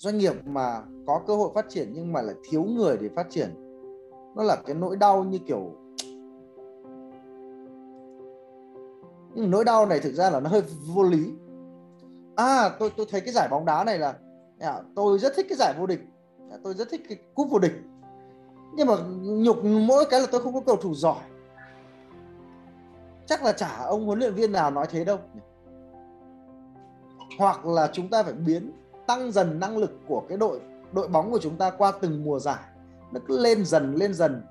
doanh nghiệp mà có cơ hội phát triển nhưng mà lại thiếu người để phát triển nó là cái nỗi đau như kiểu nhưng nỗi đau này thực ra là nó hơi vô lý. À tôi tôi thấy cái giải bóng đá này là à, tôi rất thích cái giải vô địch. À, tôi rất thích cái cúp vô địch. Nhưng mà nhục mỗi cái là tôi không có cầu thủ giỏi. Chắc là chả ông huấn luyện viên nào nói thế đâu. Hoặc là chúng ta phải biến tăng dần năng lực của cái đội đội bóng của chúng ta qua từng mùa giải. Nó cứ lên dần lên dần.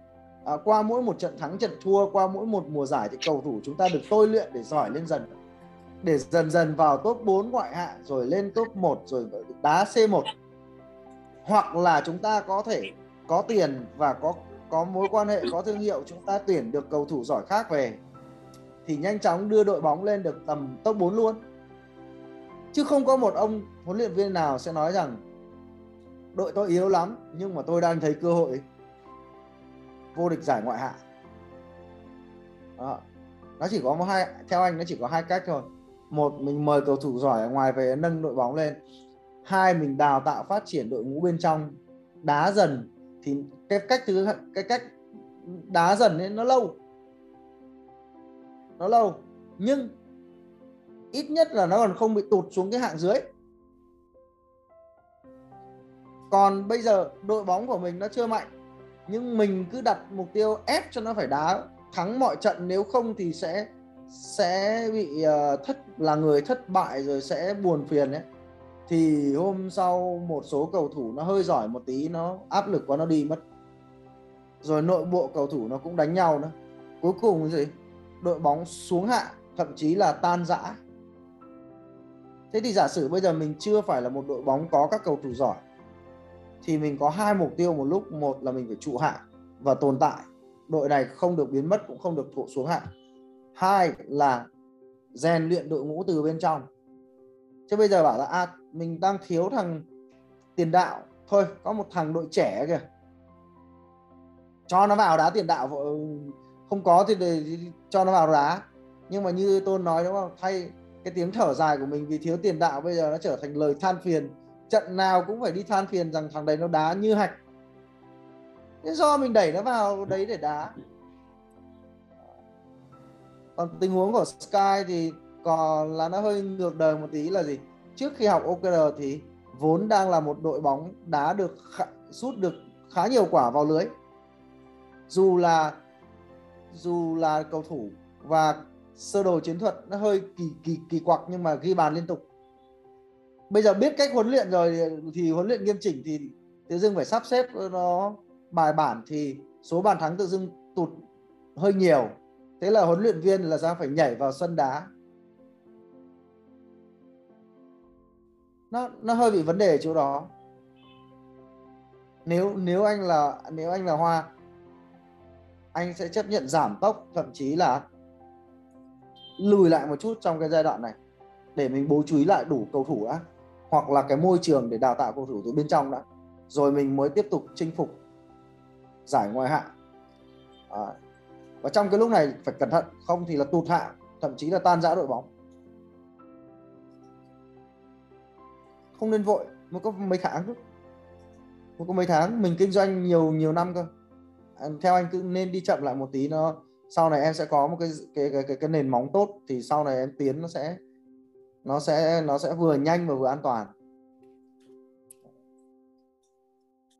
À, qua mỗi một trận thắng trận thua qua mỗi một mùa giải thì cầu thủ chúng ta được tôi luyện để giỏi lên dần. Để dần dần vào top 4 ngoại hạng rồi lên top 1 rồi đá C1 hoặc là chúng ta có thể có tiền và có có mối quan hệ có thương hiệu chúng ta tuyển được cầu thủ giỏi khác về thì nhanh chóng đưa đội bóng lên được tầm top 4 luôn chứ không có một ông huấn luyện viên nào sẽ nói rằng, đội tôi yếu lắm, nhưng mà tôi đang thấy cơ hội vô địch giải ngoại hạng. Đó. nó chỉ có một hai, theo anh nó chỉ có hai cách thôi. Một, mình mời cầu thủ giỏi ở ngoài về nâng đội bóng lên. Hai, mình đào tạo phát triển đội ngũ bên trong đá dần. Thì cái cách thứ, cái cách đá dần ấy nó lâu. Nó lâu. Nhưng ít nhất là nó còn không bị tụt xuống cái hạng dưới. Còn bây giờ đội bóng của mình nó chưa mạnh nhưng mình cứ đặt mục tiêu ép cho nó phải đá thắng mọi trận nếu không thì sẽ sẽ bị uh, thất là người thất bại rồi sẽ buồn phiền ấy. Thì hôm sau một số cầu thủ nó hơi giỏi một tí nó áp lực quá nó đi mất. Rồi nội bộ cầu thủ nó cũng đánh nhau nữa. Cuối cùng gì? Đội bóng xuống hạ thậm chí là tan rã thế thì giả sử bây giờ mình chưa phải là một đội bóng có các cầu thủ giỏi thì mình có hai mục tiêu một lúc. Một là mình phải trụ hạng và tồn tại. Đội này không được biến mất cũng không được thụ xuống hạng hai là rèn luyện đội ngũ từ bên trong. Chứ bây giờ bảo là à, mình đang thiếu thằng tiền đạo. Thôi có một thằng đội trẻ kìa. Cho nó vào đá tiền đạo ờ, không có thì để cho nó vào đá. Nhưng mà như tôi nói đúng không? Thay cái tiếng thở dài của mình vì thiếu tiền đạo bây giờ nó trở thành lời than phiền. Trận nào cũng phải đi than phiền rằng thằng đấy nó đá như hạch. Thế do mình đẩy nó vào đấy để đá. Còn tình huống của Sky thì còn là nó hơi ngược đời một tí là gì? Trước khi học OKR thì vốn đang là một đội bóng đá được rút được khá nhiều quả vào lưới. Dù là dù là cầu thủ và sơ đồ chiến thuật nó hơi kỳ kỳ kỳ quặc nhưng mà ghi bàn liên tục. Bây giờ biết cách huấn luyện rồi thì huấn luyện nghiêm chỉnh thì tự dưng phải sắp xếp nó bài bản thì số bàn thắng tự dưng tụt hơi nhiều. Thế là huấn luyện viên là ra phải nhảy vào sân đá. Nó nó hơi bị vấn đề ở chỗ đó. Nếu nếu anh là, nếu anh là hoa, anh sẽ chấp nhận giảm tốc, thậm chí là lùi lại một chút trong cái giai đoạn này, để mình bố trí lại đủ cầu thủ đã, hoặc là cái môi trường để đào tạo cầu thủ từ bên trong đã, rồi mình mới tiếp tục chinh phục giải ngoại hạng. À. và trong cái lúc này phải cẩn thận, không thì là tụt hạng thậm chí là tan rã đội bóng. Không nên vội, mới có mấy tháng thôi. Mới có mấy tháng, mình kinh doanh nhiều nhiều năm cơ. Theo anh cứ nên đi chậm lại một tí, nó sau này em sẽ có một cái cái cái cái, cái nền móng tốt thì sau này em tiến nó sẽ nó sẽ nó sẽ vừa nhanh và vừa an toàn.